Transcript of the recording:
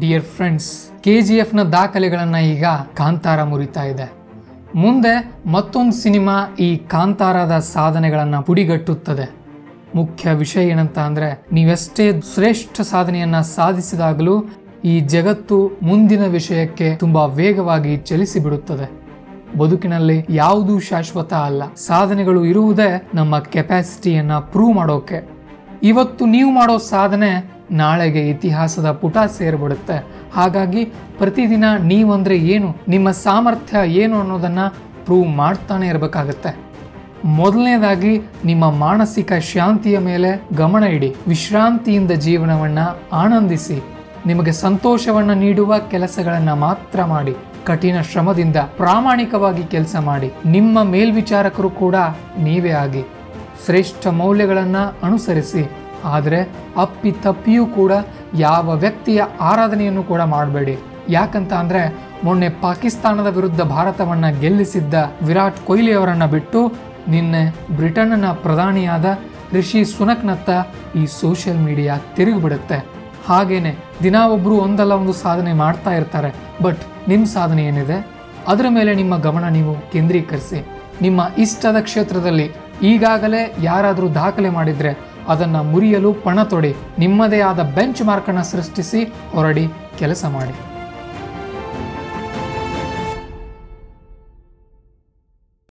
Dear friends K G ಎಫ್ನ ದಾಖಲೆಗಳನ್ನು ಈಗ ಕಾಂತಾರ ಮುರಿತಾ ಇದೆ. ಮುಂದೆ ಮತ್ತೊಂದು ಸಿನಿಮಾ ಈ ಕಾಂತಾರದ ಸಾಧನೆಗಳನ್ನು ಪುಡಿಗಟ್ಟುತ್ತದೆ. ಮುಖ್ಯ ವಿಷಯ ಏನಂತ ಅಂದರೆ, ನೀವೆಷ್ಟೇ ಶ್ರೇಷ್ಠ ಸಾಧನೆಯನ್ನ ಸಾಧಿಸಿದಾಗಲೂ ಈ ಜಗತ್ತು ಮುಂದಿನ ವಿಷಯಕ್ಕೆ ತುಂಬಾ ವೇಗವಾಗಿ ಚಲಿಸಿಬಿಡುತ್ತದೆ ಬದುಕಿನಲ್ಲಿ ಯಾವುದೂ ಶಾಶ್ವತ ಅಲ್ಲ. ಸಾಧನೆಗಳು ಇರುವುದೇ ನಮ್ಮ ಕೆಪಾಸಿಟಿಯನ್ನ ಪ್ರೂವ್ ಮಾಡೋಕೆ. ಇವತ್ತು ನೀವು ಮಾಡೋ ಸಾಧನೆ ನಾಳೆಗೆ ಇತಿಹಾಸದ ಪುಟ ಸೇರ್ಬಿಡುತ್ತೆ. ಹಾಗಾಗಿ ಪ್ರತಿದಿನ ನೀವಂದರೆ ಏನು, ನಿಮ್ಮ ಸಾಮರ್ಥ್ಯ ಏನು ಅನ್ನೋದನ್ನು ಪ್ರೂವ್ ಮಾಡ್ತಾನೆ ಇರಬೇಕಾಗತ್ತೆ. ಮೊದಲನೇದಾಗಿ ನಿಮ್ಮ ಮಾನಸಿಕ ಶಾಂತಿಯ ಮೇಲೆ ಗಮನ ಇಡಿ. ವಿಶ್ರಾಂತಿಯಿಂದ ಜೀವನವನ್ನು ಆನಂದಿಸಿ. ನಿಮಗೆ ಸಂತೋಷವನ್ನು ನೀಡುವ ಕೆಲಸಗಳನ್ನು ಮಾತ್ರ ಮಾಡಿ. ಕಠಿಣ ಶ್ರಮದಿಂದ ಪ್ರಾಮಾಣಿಕವಾಗಿ ಕೆಲಸ ಮಾಡಿ. ನಿಮ್ಮ ಮೇಲ್ವಿಚಾರಕರು ಕೂಡ ನೀವೇ ಆಗಿ. ಶ್ರೇಷ್ಠ ಮೌಲ್ಯಗಳನ್ನು ಅನುಸರಿಸಿ. ಆದರೆ ಅಪ್ಪಿ ತಪ್ಪಿಯೂ ಕೂಡ ಯಾವ ವ್ಯಕ್ತಿಯ ಆರಾಧನೆಯನ್ನು ಕೂಡ ಮಾಡಬೇಡಿ. ಯಾಕಂತ ಅಂದರೆ ಮೊನ್ನೆ ಪಾಕಿಸ್ತಾನದ ವಿರುದ್ಧ ಭಾರತವನ್ನು ಗೆಲ್ಲಿಸಿದ್ದ ವಿರಾಟ್ ಕೊಹ್ಲಿ ಅವರನ್ನು ಬಿಟ್ಟು ನಿನ್ನೆ ಬ್ರಿಟನ್ನ ಪ್ರಧಾನಿಯಾದ ರಿಷಿ ಸುನಕ್ನತ್ತ ಈ ಸೋಷಿಯಲ್ ಮೀಡಿಯಾ ತಿರುಗಿಬಿಡುತ್ತೆ. ಹಾಗೇನೆ ದಿನ ಒಬ್ಬರು ಒಂದಲ್ಲ ಒಂದು ಸಾಧನೆ ಮಾಡ್ತಾ ಇರ್ತಾರೆ. ಬಟ್ ನಿಮ್ಮ ಸಾಧನೆ ಏನಿದೆ? ಅದರ ಮೇಲೆ ನಿಮ್ಮ ಗಮನ ನೀವು ಕೇಂದ್ರೀಕರಿಸಿ. ನಿಮ್ಮ ಇಷ್ಟದ ಕ್ಷೇತ್ರದಲ್ಲಿ ಈಗಾಗಲೇ ಯಾರಾದರೂ ದಾಖಲೆ ಮಾಡಿದ್ರೆ ಅದನ್ನ ಮುರಿಯಲು ಪಣ ತೊಡಿ ನಿಮ್ಮದೇ ಆದ ಬೆಂಚ್ ಮಾರ್ಕನ್ನು ಸೃಷ್ಟಿಸಿ ಹೊರಡಿ ಕೆಲಸ ಮಾಡಿ.